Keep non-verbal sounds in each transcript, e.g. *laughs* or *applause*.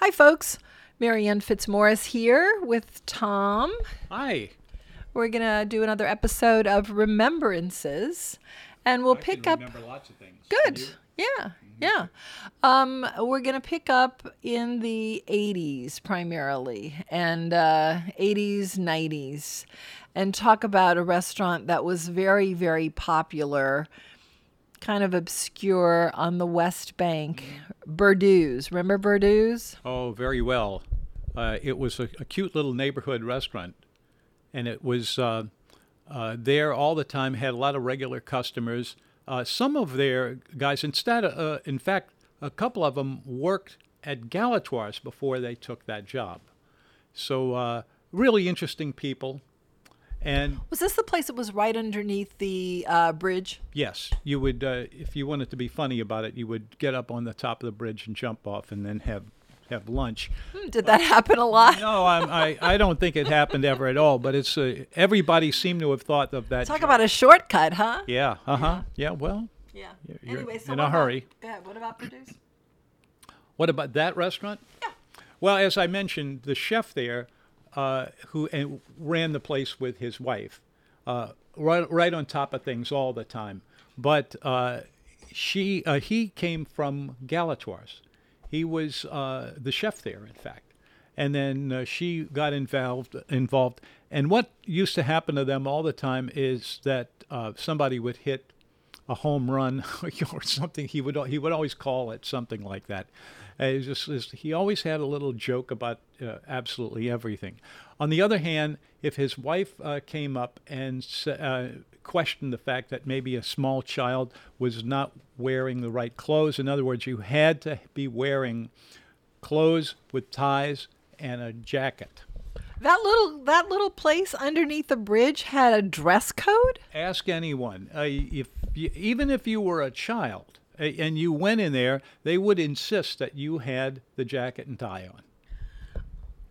Hi, folks. Mary Ann Fitzmorris here with Tom. Hi. We're going to do another episode of Remembrances, and we'll I pick up. remember lots of things. Good. Yeah. Yeah. Um, we're going to pick up in the 80s primarily and uh, 80s, 90s and talk about a restaurant that was very, very popular, kind of obscure on the West Bank. Berdou's. Remember Berdou's? Oh, very well. Uh, it was a, a cute little neighborhood restaurant, and it was uh, uh, there all the time. Had a lot of regular customers. Uh, some of their guys, instead, of, uh, in fact, a couple of them worked at Galatoire's before they took that job. So, uh, really interesting people. And Was this the place that was right underneath the uh, bridge? yes, you would, uh, if you wanted to be funny about it, you would get up on the top of the bridge and jump off, and then have have lunch. Hmm, Did that happen a lot? No, I'm, I I don't think it happened ever at all. But it's uh, everybody seemed to have thought of that. Talk about a shortcut, huh? Yeah. Uh huh. Yeah. Well, Yeah. Anyway, so in a about- hurry. Go ahead. What about produce? what about that restaurant? Yeah. Well, as I mentioned, the chef there, uh, who ran the place with his wife, uh, right right on top of things all the time. But uh, she uh, he came from Galatoire's. He was uh, the chef there, in fact. And then she got involved. Involved. And what used to happen to them all the time is that somebody would hit a home run *laughs* or something. He would he would always call it something like that. Just, he always had a little joke about uh, absolutely everything. On the other hand, if his wife uh, came up and uh, questioned the fact that maybe a small child was not wearing the right clothes, in other words, you had to be wearing clothes with ties and a jacket. That little that little place underneath the bridge had a dress code. ask anyone uh, if you, even if you were a child uh, and you went in there they would insist that you had the jacket and tie on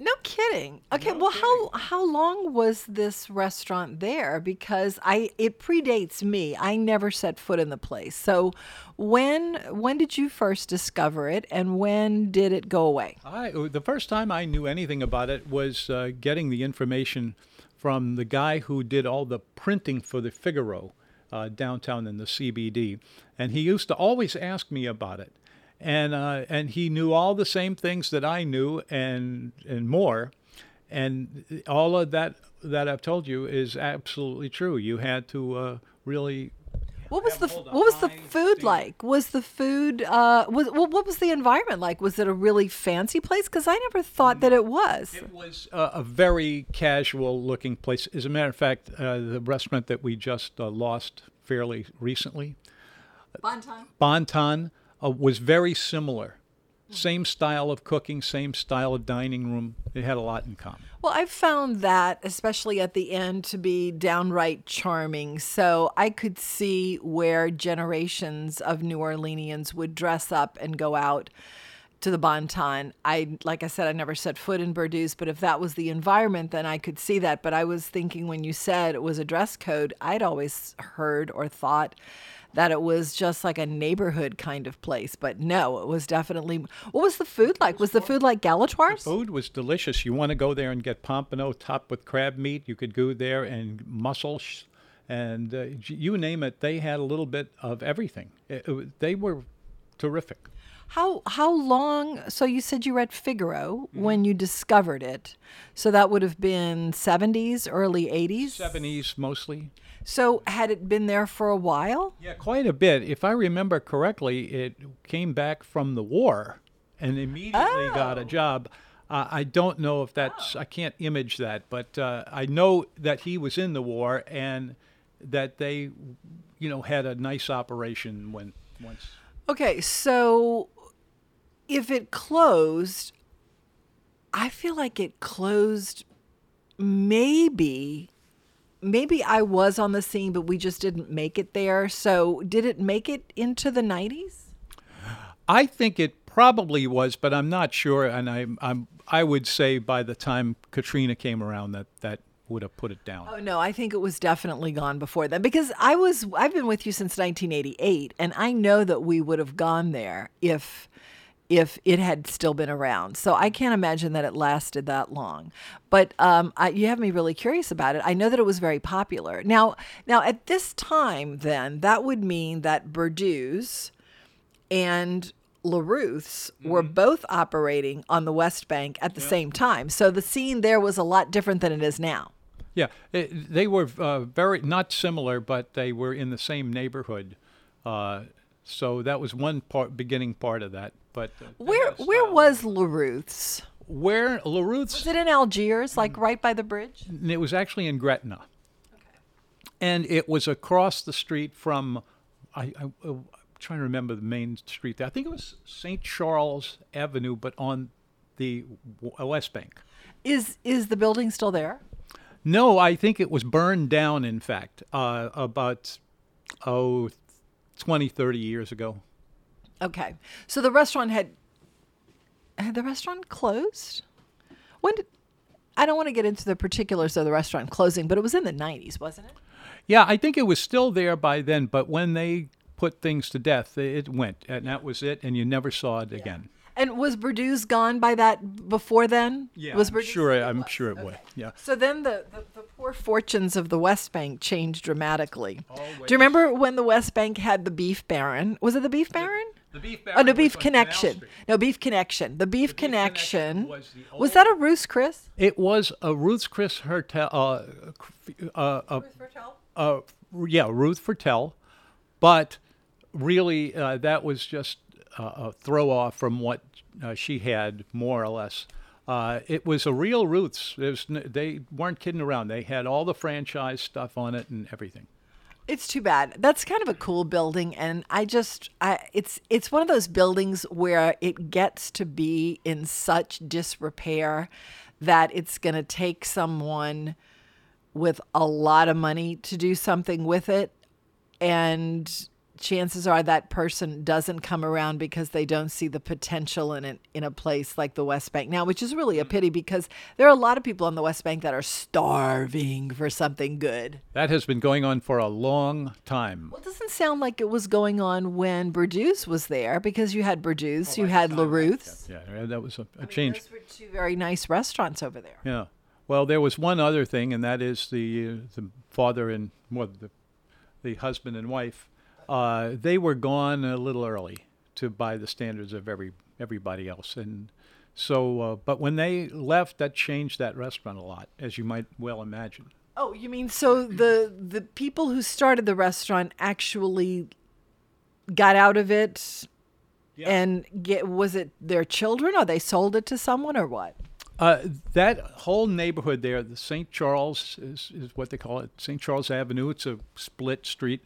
No kidding. Okay, No well how how long was this restaurant there? Because I it predates me. I never set foot in the place. So when when did you first discover it and when did it go away? I, the first time i knew anything about it was uh, getting the information from the guy who did all the printing for the figaro uh, downtown in the cbd and he used to always ask me about it and uh, and he knew all the same things that I knew and and more, and all of that that I've told you is absolutely true. You had to uh, really What was the what was the food standard. like? Was the food uh was well, what was the environment like? Was it a really fancy place? Because I never thought that it was. It was a, a very casual looking place. As a matter of fact, uh, the restaurant that we just uh, lost fairly recently, Bon Ton. Bonton, uh, was very similar. Same style of cooking, same style of dining room. It had a lot in common. Well, I've found that, especially at the end, to be downright charming. So I could see where generations of New Orleanians would dress up and go out to the Bon Ton. I, like I said, I never set foot in Berdou's, but if that was the environment, then I could see that. But I was thinking when you said it was a dress code, I'd always heard or thought that it was just like a neighborhood kind of place. But no, it was definitely. What was the food like? Was the food like Galatoire's? Food was delicious. You want to go there and get pompano topped with crab meat. You could go there and mussels, and uh, you name it. They had a little bit of everything. It- it- they were terrific. How how long? So you said you read Figaro Mm-hmm. when you discovered it. So that would have been seventies, early eighties. 70s mostly. So had it been there for a while? Yeah, quite a bit. If I remember correctly, it came back from the war and immediately got a Oh. job. Uh, I don't know if that's, I can't image that, but uh, I know that he was in the war and that they, you know, had a nice operation when once. Okay, so if it closed, I feel like it closed maybe maybe I was on the scene but we just didn't make it there. So did it make it into the 90s? I think it probably was, but I'm not sure. And I, I'm, I would say by the time Katrina came around, that that would have put it down. Oh no, I think it was definitely gone before then because I was I've been with you since 1988 and I know that we would have gone there if if it had still been around. So I can't imagine that it lasted that long. But um, I, you have me really curious about it. I know that it was very popular. Now, now at this time, then that would mean that Berdou's and LeRuth's were both operating on the West Bank at the same time. So the scene there was a lot different than it is now. Yeah, it, they were uh, very not similar, but they were in the same neighborhood. Uh, so that was one part, beginning part of that. But uh, Where where was LeRuth's? where LeRuth's Was it in Algiers, like right by the bridge? it was actually in Gretna, and it was across the street from. I, I, I'm trying to remember the main street there. I think it was St. Charles Avenue, but on the West Bank. Is is the building still there? No, I think it was burned down, in fact, uh, about, oh, 20, 30 years ago. Okay. So the restaurant had had the restaurant closed? When did I don't want to get into the particulars of the restaurant closing, but it was in the 90s, wasn't it? Yeah, I think it was still there by then, but when they put things to death, it went, and that was it, and you never saw it again. And was Berdou's gone by that before then? Yeah, was I'm sure. It I'm was. sure it was. Yeah. So then the, the, the poor fortunes of the West Bank changed dramatically. Do you remember when the West Bank had the Beef Baron? Was it the Beef Baron? The beef. Oh, no, Beef Connection. No, Beef Connection. The Beef, Connection Connection. was the was that a Ruth's Chris? It was a Ruth's Chris Hotel. Uh, uh, uh, uh, yeah, Ruth Fertel, but really uh, that was just uh, a throw off from what uh, she had, more or less. Uh, it was a real Ruth's. There's n- they weren't kidding around. They had all the franchise stuff on it and everything. It's too bad. That's kind of a cool building, and I just, I, it's, it's one of those buildings where it gets to be in such disrepair that it's going to take someone with a lot of money to do something with it, and chances are that person doesn't come around because they don't see the potential in it in a place like the West Bank now, which is really a pity because there are a lot of people on the West Bank that are starving for something good. That has been going on for a long time. Well, it doesn't sound like it was going on when Berdou's was there because you had Berdou's, you had LeRuth's. Yeah, that was a, a change. Those were two very nice restaurants over there. Yeah. Well, there was one other thing, and that is the uh, the father and well, the the husband and wife. Uh, they were gone a little early to by the standards of every everybody else, and so. Uh, but when they left, that changed that restaurant a lot, as you might well imagine. Oh, you mean so the the people who started the restaurant actually got out of it and get was it their children or they sold it to someone or what? Uh, that whole neighborhood there, the St. Charles is, is what they call it, St. Charles Avenue. It's a split street,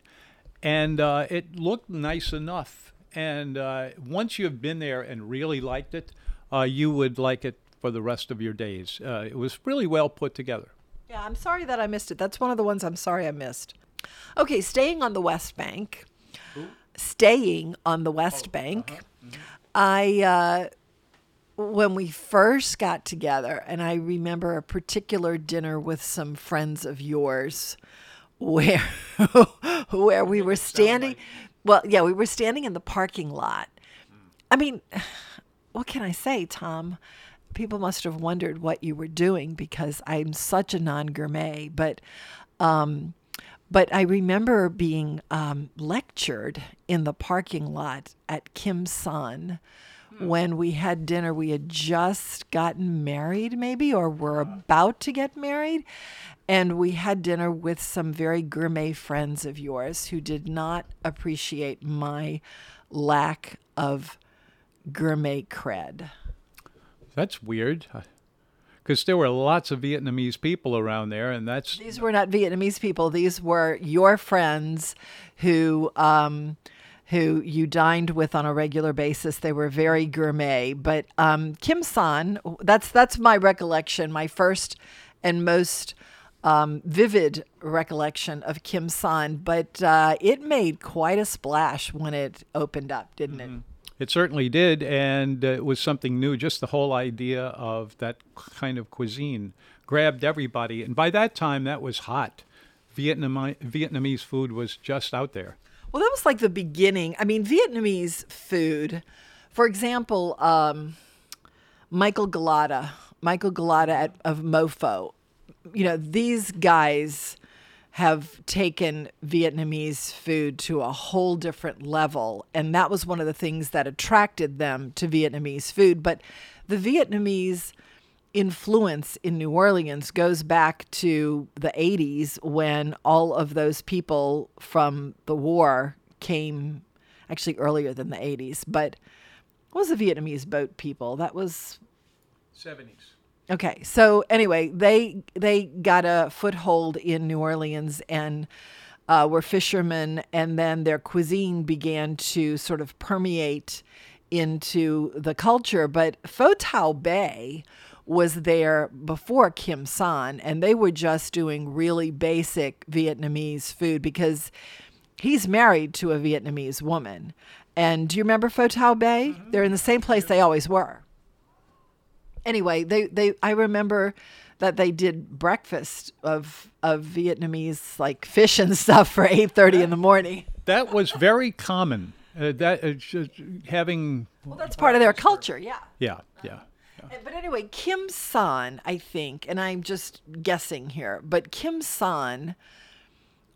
and uh, it looked nice enough. And uh, once you've been there and really liked it, uh, you would like it for the rest of your days. Uh, it was really well put together. Yeah, I'm sorry that I missed it. That's one of the ones I'm sorry I missed. Okay, staying on the West Bank. Staying on the West Bank. I uh when we first got together and I remember a particular dinner with some friends of yours where *laughs* where we were standing well, yeah, we were standing in the parking lot. I mean, *sighs* what can I say, Tom? People must have wondered what you were doing because I'm such a non gourmet. But, um, but I remember being um, lectured in the parking lot at Kim Son when we had dinner. We had just gotten married, maybe, or were about to get married. And we had dinner with some very gourmet friends of yours who did not appreciate my lack of gourmet cred. That's weird, because there were lots of Vietnamese people around there, and that's These were not Vietnamese people. These were your friends who um, who you dined with on a regular basis. They were very gourmet. But um, Kim Son, that's that's my recollection. My first and most um, vivid recollection of Kim Son. But uh, it made quite a splash when it opened up, didn't it? It certainly did, and uh, it was something new. Just the whole idea of that kind of cuisine grabbed everybody, and by that time, that was hot. Vietnam Vietnamese food was just out there. Well, that was like the beginning. I mean, Vietnamese food For example, um, Michael Gulotta, Michael Gulotta at, of MoPho. You know, these guys have taken Vietnamese food to a whole different level. And that was one of the things that attracted them to Vietnamese food. But the Vietnamese influence in New Orleans goes back to the 80s when all of those people from the war came, actually earlier than the 80s, but what was the Vietnamese boat people? That was 70s. Okay, so anyway, they they got a foothold in New Orleans and uh, were fishermen, and then their cuisine began to sort of permeate into the culture. But Pho Bay was there before Kim Son, and they were just doing really basic Vietnamese food because he's married to a Vietnamese woman. And do you remember Pho Tau Bay? They're in the same place they always were anyway, they, they I remember that they did breakfast of of Vietnamese like fish and stuff for eight thirty in the morning. That was very common. Uh, that uh, having Well, that's part of their culture, yeah. yeah yeah. But anyway, Kim Son, I think, and I'm just guessing here, but Kim Son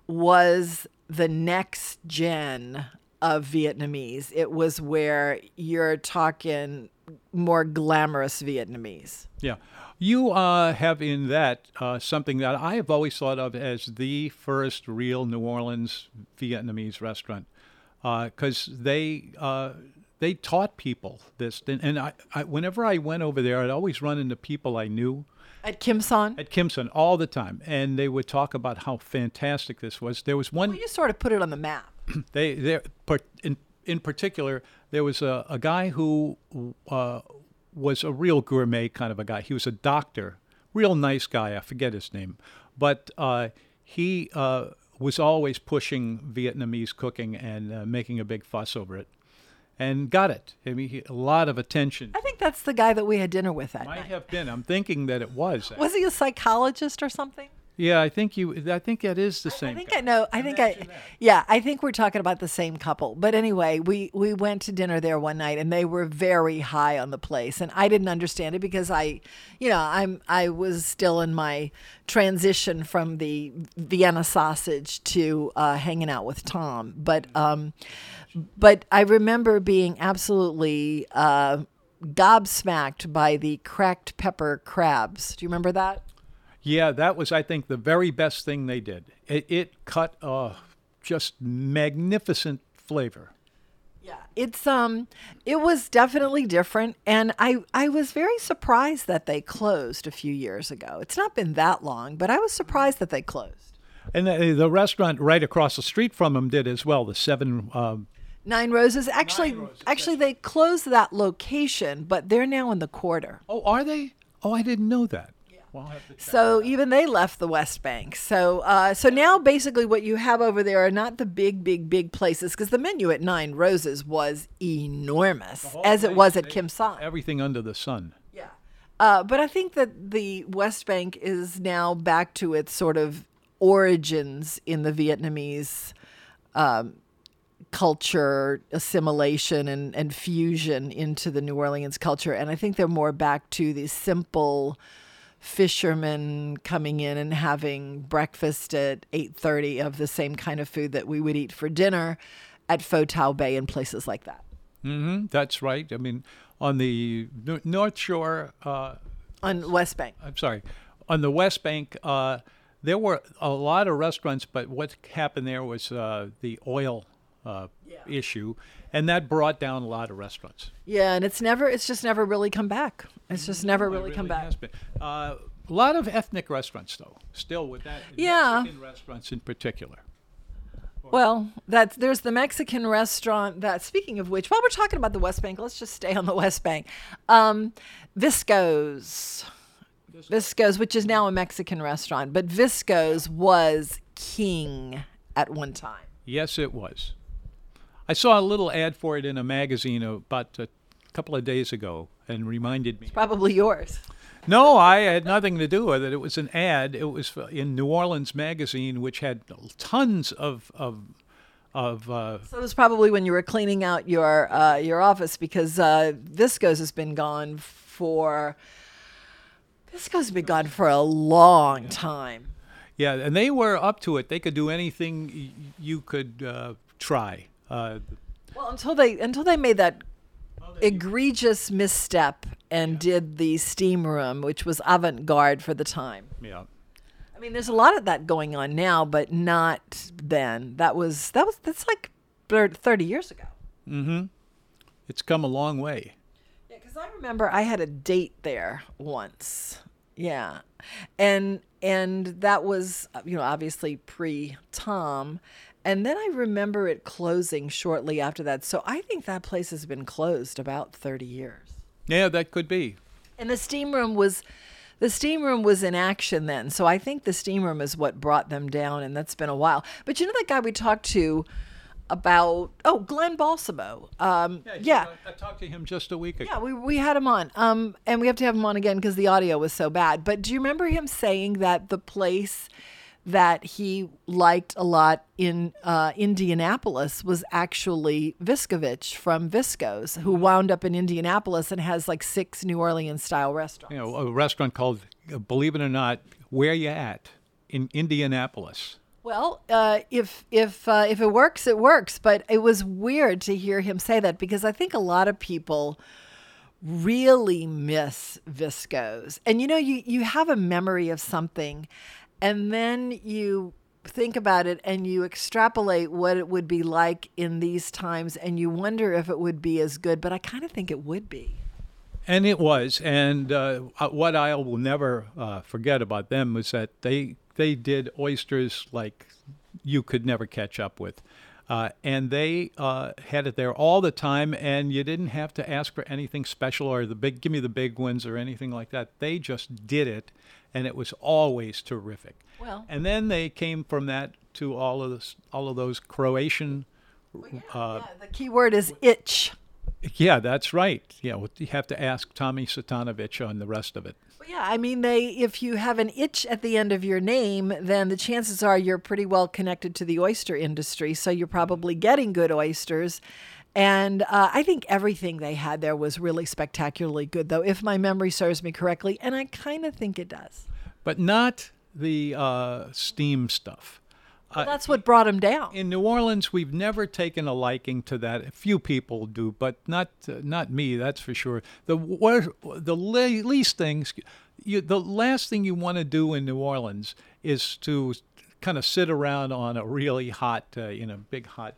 was the next gen of Vietnamese. It was where you're talking more glamorous Vietnamese. Yeah. You uh, have in that uh, something that I have always thought of as the first real New Orleans Vietnamese restaurant because uh, they taught people this. And, and I, I, whenever I went over there, I'd always run into people I knew At Kim Son? at Kim Son all the time, and they would talk about how fantastic this was. There was one Well, you sort of put it on the map. *clears throat* they there in in particular there was a, a guy who uh, was a real gourmet kind of a guy. He was a doctor, real nice guy. I forget his name, but uh, he uh, was always pushing Vietnamese cooking and uh, making a big fuss over it, and got it. I mean, he, a lot of attention. I think that's the guy that we had dinner with that night. Might night. have been. I'm thinking that it was. Was he a psychologist or something? Yeah, I think you. I think that is the same. I same. think guy. I know. I think I, that. yeah, I think we're talking about the same couple. But anyway, we we went to dinner there one night, and they were very high on the place, and I didn't understand it because I, you know, I'm I was still in my transition from the Vienna sausage to uh, hanging out with Tom. But um, but I remember being absolutely uh, gobsmacked by the cracked pepper crabs. Do you remember that? Yeah, that was, I think, the very best thing they did. It, it cut a just magnificent flavor. Yeah, it's um, it was definitely different, and I I was very surprised that they closed a few years ago. It's not been that long, but I was surprised that they closed. And the, the restaurant right across the street from them did as well. The Seven. Um, Nine Roses actually Roses, actually they closed that location, but they're now in the quarter. oh, are they? Oh, I didn't know that. Well, I'll have to check. So even they left the West Bank. So uh, so now basically what you have over there are not the big big big places because the menu at Nine Roses was enormous as it was at they- Kim Son. Everything under the sun. Yeah. Uh, but I think that the West Bank is now back to its sort of origins in the Vietnamese um, culture, assimilation, and, and fusion into the New Orleans culture. And I think they're more back to the simple fishermen coming in and having breakfast at 8.30 of the same kind of food that we would eat for dinner at Tau Bay and places like that. Mm-hmm, That's right. I mean, on the N- North Shore, uh, On West Bank. I'm sorry, on the West Bank, uh, there were a lot of restaurants, but what happened there was uh, the oil uh, issue, and that brought down a lot of restaurants. Yeah, and it's never it's just never really come back. It's just never really, It come back. Uh, a lot of ethnic restaurants, though, still with that. Yeah. Mexican restaurants in particular. Well, that's there's the Mexican restaurant that speaking of which, while we're talking about the West Bank, let's just stay on the West Bank. Um Visko's. Visko's, which is now a Mexican restaurant, but Visko's was king at one time. Yes, it was. I saw a little ad for it in a magazine about a couple of days ago, and reminded me. It's probably yours. No, I had nothing to do with it. It was an ad. It was in New Orleans Magazine, which had tons of of of uh, So it was probably when you were cleaning out your uh, your office because uh, Visko's has been gone for Visko's been gone for a long time. yeah, and they were up to it. They could do anything y- you could uh, try. Uh, Well, until they until they made that egregious misstep and did the steam room, which was avant garde for the time. yeah. I mean, there's a lot of that going on now, but not then. That was that was that's like thirty years ago. Mm-hmm. It's come a long way. Yeah, because I remember I had a date there once. Yeah, and and that was uh, you know obviously pre Tom, and then I remember it closing shortly after that. So I think that place has been closed about thirty years. Yeah, that could be. And the steam room was the steam room was in action then. So I think the steam room is what brought them down and that's been a while. But you know that guy we talked to about oh Glenn Balsamo. Um yeah. I, I talked to him just a week ago. Yeah, we, we had him on. Um and we have to have him on again because the audio was so bad. But do you remember him saying that the place that he liked a lot in uh, Indianapolis was actually Viscovich from Visko's, who wound up in Indianapolis and has like six New Orleans style restaurants. You know, a restaurant called, uh, believe it or not, Where You At in Indianapolis. Well, uh, if if uh, if it works, it works. But it was weird to hear him say that because I think a lot of people really miss Viskos. And you know, you you have a memory of something, and then you think about it and you extrapolate what it would be like in these times, and you wonder if it would be as good. But I kind of think it would be. And it was. And uh, what I will never uh, forget about them was that they they did oysters like you could never catch up with. Uh, and they uh, had it there all the time, and you didn't have to ask for anything special or the big, give me the big ones or anything like that. They just did it, and it was always terrific. Well- and then they came from that to all of this, all of those Croatian. Uh, yeah, the key word is itch. yeah, that's right. Yeah, well, you have to ask Tommy Cvitanovich on the rest of it. Yeah, I mean, they if you have an itch at the end of your name, then the chances are you're pretty well connected to the oyster industry, so you're probably getting good oysters. And uh, I think everything they had there was really spectacularly good, though, if my memory serves me correctly, and I kind of think it does. but not the uh, steam stuff. Well, that's what brought him down. In New Orleans, we've never taken a liking to that. A few people do, but not uh, not me. That's for sure. The the le- least things, you, the last thing you want to do in New Orleans is to kind of sit around on a really hot, uh, you know, big hot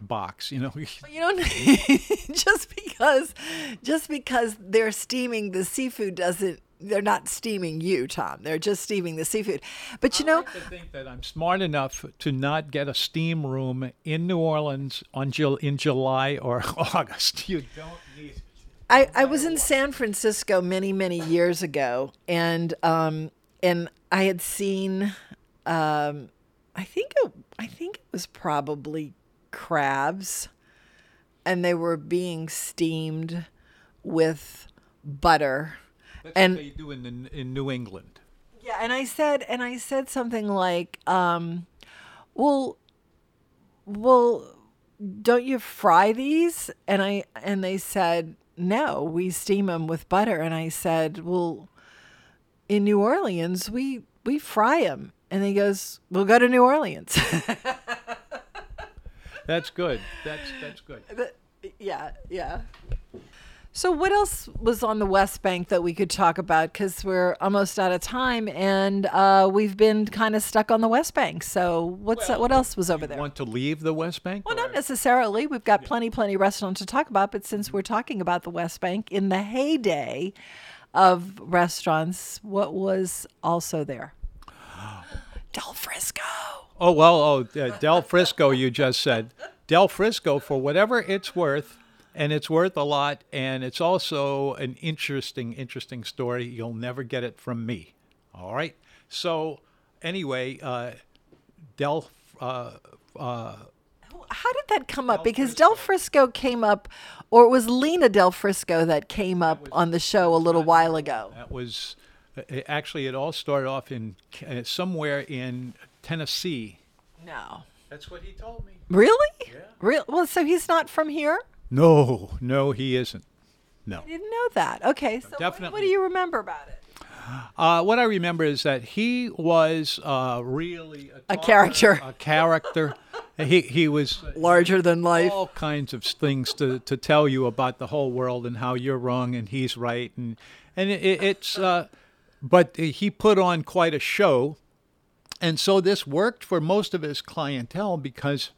box. You know, *laughs* You know, *laughs* just because just because they're steaming the seafood doesn't. They're not steaming you, Tom. They're just steaming the seafood. But you know, I like to think that I'm smart enough to not get a steam room in New Orleans on Jul- in July or *laughs* August. You don't need. I, I was in San Francisco many many years ago, and um, and I had seen, um, I think it, I think it was probably crabs, and they were being steamed with butter, That's and what they do in the, in New England. yeah, and I said and I said something like, um, well, well, don't you fry these? And I and they said no, we steam them with butter. And I said, well, in New Orleans we we fry them. And he goes, we'll go to New Orleans. *laughs* That's good. That's that's good. *laughs* Yeah, yeah. So what else was on the West Bank that we could talk about? Because we're almost out of time, and uh, we've been kind of stuck on the West Bank. So what's what else was over there? Want to leave the West Bank? Well, not necessarily. We've got plenty, plenty of restaurants to talk about. But since we're talking about the West Bank in the heyday of restaurants, what was also there? *gasps* Del Frisco. Oh well, oh uh, Del Frisco. You just said Del Frisco for whatever it's worth, and it's worth a lot, and it's also an interesting, interesting story. You'll never get it from me. All right. So anyway, uh, Del. Uh, uh, How did that come up? Because Del Frisco came up, or it was Lena Del Frisco that came up on the show a little while ago. That was uh, actually it all started off in uh, somewhere in Tennessee. No. That's what he told me. Really? Yeah. Real? Well, so he's not from here. No, no, he isn't. No. I didn't know that. Okay, so what- What, do you remember about it? Uh, what I remember is that he was uh, really a, A talker, character. *laughs* A character. he he was Larger than life. all kinds of things to, to tell you about the whole world and how you're wrong and he's right and and it, it's uh, but he put on quite a show, and so this worked for most of his clientele because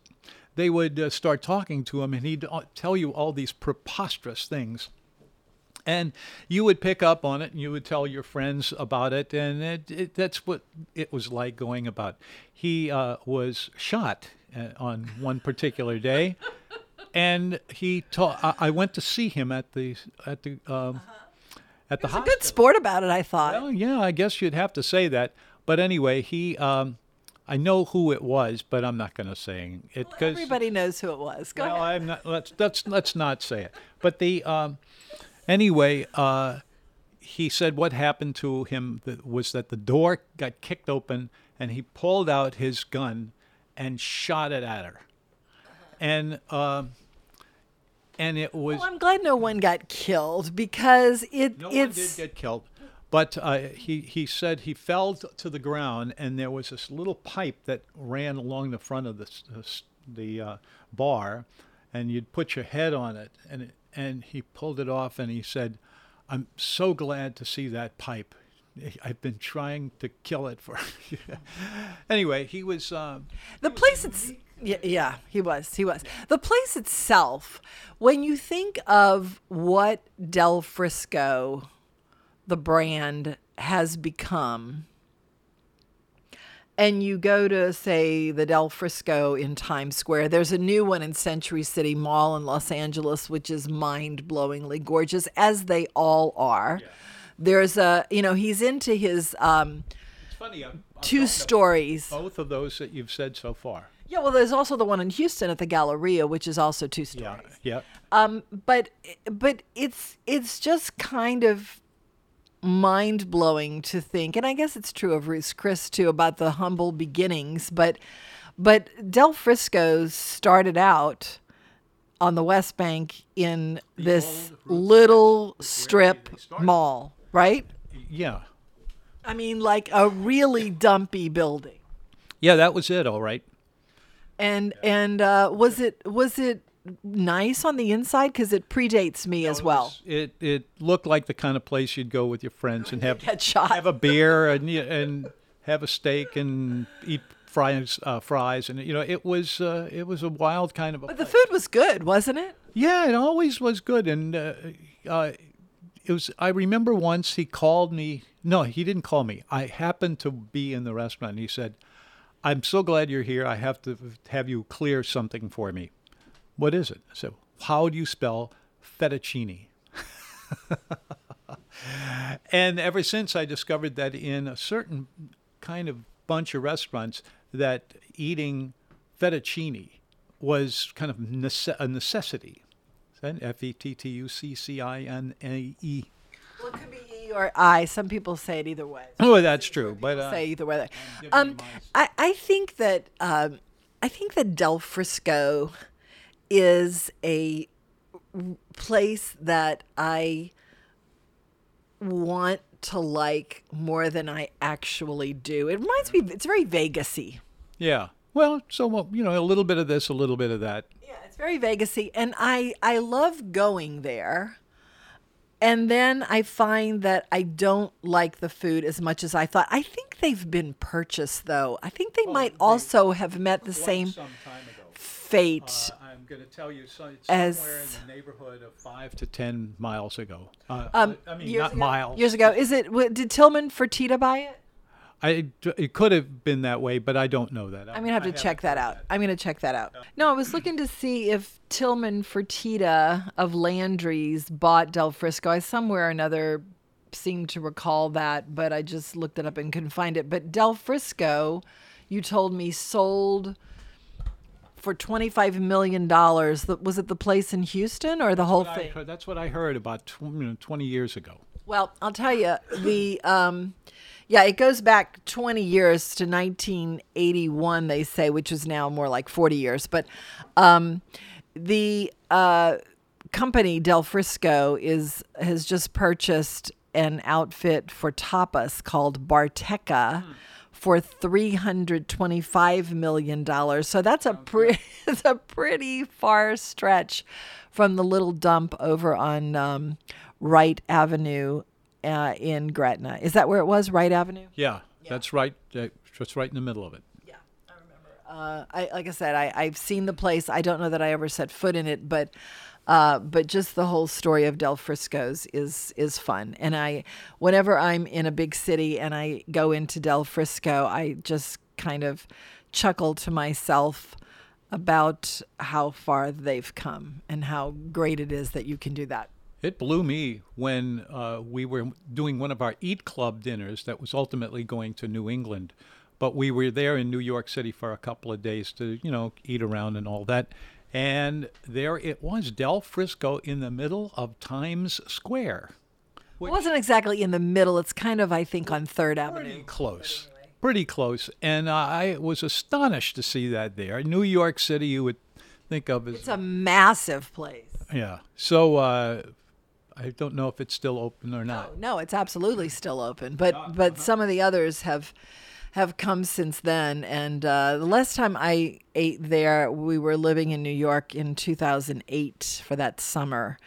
they would uh, start talking to him and he'd uh, tell you all these preposterous things. And you would pick up on it, and you would tell your friends about it, and it, it, that's what it was like going about. He uh, was shot uh, on one particular day, and he ta- I, I went to see him at the at the um, at the hospital. good sport about it, I thought. Well, yeah, I guess you'd have to say that. But anyway, he, um, I know who it was, but I'm not going to say it because Everybody knows who it was. Go well, ahead. I'm not. Let's let's let's not say it. But the um, anyway, uh, he said what happened to him was that the door got kicked open and he pulled out his gun and shot it at her, and um, and it was Well, I'm glad no one got killed because it no it's one did get killed, but uh, he he said he fell to the ground, and there was this little pipe that ran along the front of the the, uh, bar, and you'd put your head on it, and it, and he pulled it off, and he said, "I'm so glad to see that pipe." I've been trying to kill it for. *laughs* anyway, he was. Um, the place it's yeah, yeah, he was. He was. The place itself, when you think of what Del Frisco, the brand, has become, and you go to, say, the Del Frisco in Times Square, there's a new one in Century City Mall in Los Angeles, which is mind blowingly gorgeous, as they all are. There's a, you know, he's into his um, it's funny. I'm, I'm two stories. Both of those that you've said so far. Yeah, well, there's also the one in Houston at the Galleria, which is also two Yeah. stories. Yeah. Um, but but it's it's just kind of mind blowing to think, and I guess it's true of Ruth Chris too about the humble beginnings. But but Del Frisco's started out on the West Bank in this little strip where they started. mall, right? Yeah. I mean, like a really dumpy building. Yeah. That was it. All right. And and uh, was it was it nice on the inside because it predates me as It well. was- It it looked like the kind of place you'd go with your friends and have *laughs* have a beer and and have a steak and eat fries uh, fries. And you know it was uh, it was a wild kind of a But the food was good, wasn't it? yeah it always was good. And uh, uh, it was I remember once he called me no he didn't call me. I happened to be in the restaurant and he said I'm so glad you're here. I have to have you clear something for me what is it I said how do you spell fettuccine *laughs* and ever since I discovered that in a certain kind of bunch of restaurants that eating fettuccine was kind of nece- a necessity. F E T T U C C I N A E. Well, it could be E or I. Some people say it either way. Oh, that's true. But uh, say either way. Um. I, I think that um, I think that Del Frisco is a place that I want to like more than I actually do. It reminds me. It's very Vegasy. yeah. Well, so well, you know, a little bit of this, a little bit of that. Yeah, it's very Vegasy, and I I love going there. And then I find that I don't like the food as much as I thought. I think they've been purchased, though. I think they oh, might also have met the same Some time ago. Fate. Uh, I'm going to tell you so, As- somewhere in the neighborhood of five to ten miles ago. Uh, um, I mean, not ago, miles. Years ago, is it? Did Tillman Fertitta buy it? I, it could have been that way, but I don't know that. I'm gonna have to check that out. I'm gonna check that out. No, I was looking to see if Tillman Fertitta of Landry's bought Del Frisco. I somewhere or another seem to recall that, but I just looked it up and couldn't find it. But Del Frisco, you told me sold for 25 million dollars. Was it the place in Houston or the whole thing? heard- that's what I heard about tw- you know, 20 years ago. Well, I'll tell you the um, yeah, it goes back 20 years to 1981. They say, which is now more like 40 years. But um, the uh, company Del Frisco is has just purchased an outfit for tapas called Barteca. For three hundred twenty-five million dollars, so that's a *laughs* a pretty far stretch from the little dump over on um, Wright Avenue uh, in Gretna. Is that where it was? Wright Avenue. Yeah, that's right. Uh, just right in the middle of it. Yeah, I remember. Uh, I like I said, I, I've seen the place. I don't know that I ever set foot in it, but uh, but just the whole story of Del Frisco's is is fun. And I, whenever I'm in a big city and I go into Del Frisco, I just kind of chuckle to myself about how far they've come and how great it is that you can do that. It blew me when uh, we were doing one of our Eat Club dinners that was ultimately going to New England. But we were there in New York City for a couple of days to, you know, eat around and all that. And there it was, Del Frisco in the middle of Times Square. It wasn't exactly in the middle. It's kind of, I think, on Third Avenue. Pretty close. Pretty close. And uh, I was astonished to see that there. New York City, you would think of as. It's a massive place. Yeah. So uh, I don't know if it's still open or not. No, it's absolutely still open, but but some of the others have have come since then. And uh, the last time I ate there, we were living in New York in 2008 for that summer,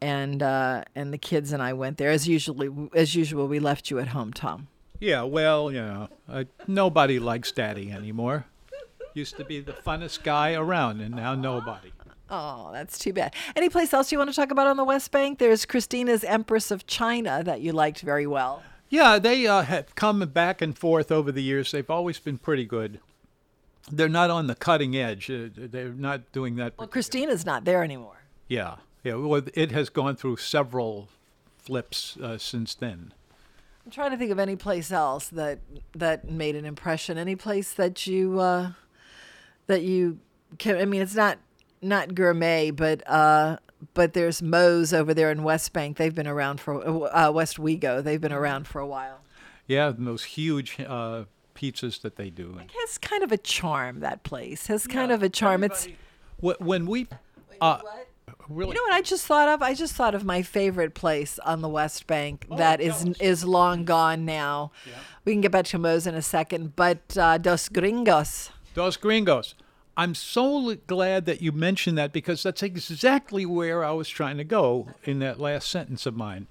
and uh, and the kids and I went there as usually as usual. We left you at home, Tom. Yeah, well, you know, uh, nobody likes Daddy anymore. Used to be the funnest guy around, and now nobody. Oh, that's too bad. Any place else you want to talk about on the West Bank? There's Christina's Empress of China that you liked very well. Yeah, they uh, have come back and forth over the years. They've always been pretty good. They're not on the cutting edge. Uh, they're not doing that. Well, Christina's not there anymore. Yeah, yeah. Well, it has gone through several flips uh, since then. I'm trying to think of any place else that that made an impression. Any place that you uh, that you can. I mean, it's not not gourmet, but uh, but there's Moe's over there in West Bank. They've been around for uh, Westwego. They've been around for a while. Yeah, those huge uh, pizzas that they do. It has kind of a charm. That place has kind of a charm. It's when we uh, really you know what I just thought of? I just thought of my favorite place on the West Bank that is is long gone now. Yeah. We can get back to Moe's in a second, but uh, Dos Gringos. Dos Gringos. I'm so glad that you mentioned that because that's exactly where I was trying to go in that last sentence of mine.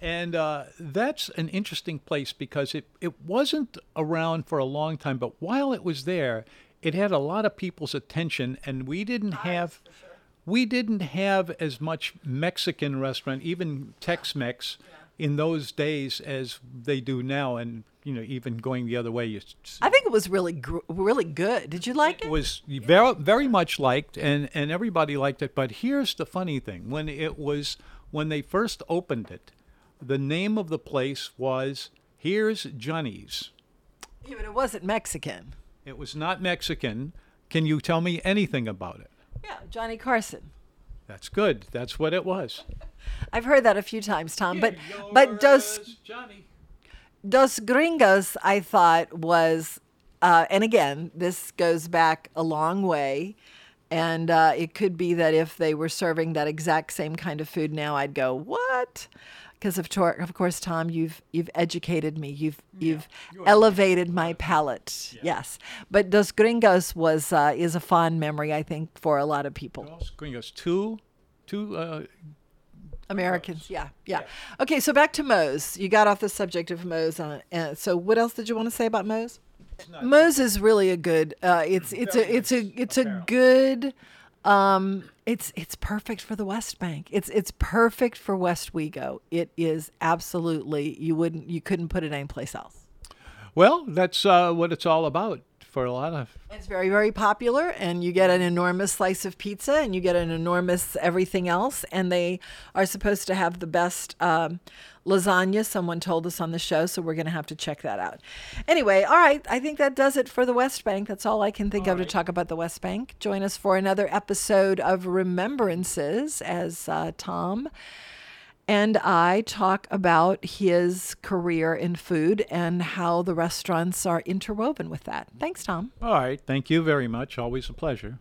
And uh, that's an interesting place because it, it wasn't around for a long time, but while it was there, it had a lot of people's attention, and we didn't have we didn't have as much Mexican restaurant, even Tex-Mex, in those days as they do now, and you know even going the other way, you I think it was really gr- really good. Did you like it it? was very very much liked and and everybody liked it but here's the funny thing when it was when they first opened it the name of the place was here's johnny's Yeah, but it wasn't Mexican. it was not mexican can you tell me anything about it Yeah, Johnny Carson. That's good that's what it was *laughs* I've heard that a few times, Tom. But but Dos johnny Dos Gringos, I thought was, uh, and again, this goes back a long way, and uh, it could be that if they were serving that exact same kind of food now, I'd go what? Because of, tor- of course, Tom, you've you've educated me. You've you've elevated my palate. Yes, but Dos Gringos was uh, is a fond memory, I think, for a lot of people. Dos gringos two two uh, Americans, yeah, yeah. Okay, so back to Moe's. You got off the subject of Moe's. On, uh, so what else did you want to say about Moe's? Moe's is really a good. Uh, it's it's a it's a it's a good. Um, it's it's perfect for the West Bank. It's it's perfect for Westwego. It is absolutely. You wouldn't you couldn't put it anyplace else. well that's uh, what it's all about for a lot of It's very, very popular, and you get an enormous slice of pizza, and you get an enormous everything else. And they are supposed to have the best um, lasagna. Someone told us on the show, so we're going to have to check that out. Anyway, all right, I think that does it for the West Bank. That's all I can think of to talk about the West Bank. Join us for another episode of Remembrances as uh, Tom and I talk about his career in food and how the restaurants are interwoven with that. Thanks, Tom. All right. Thank you very much. Always a pleasure.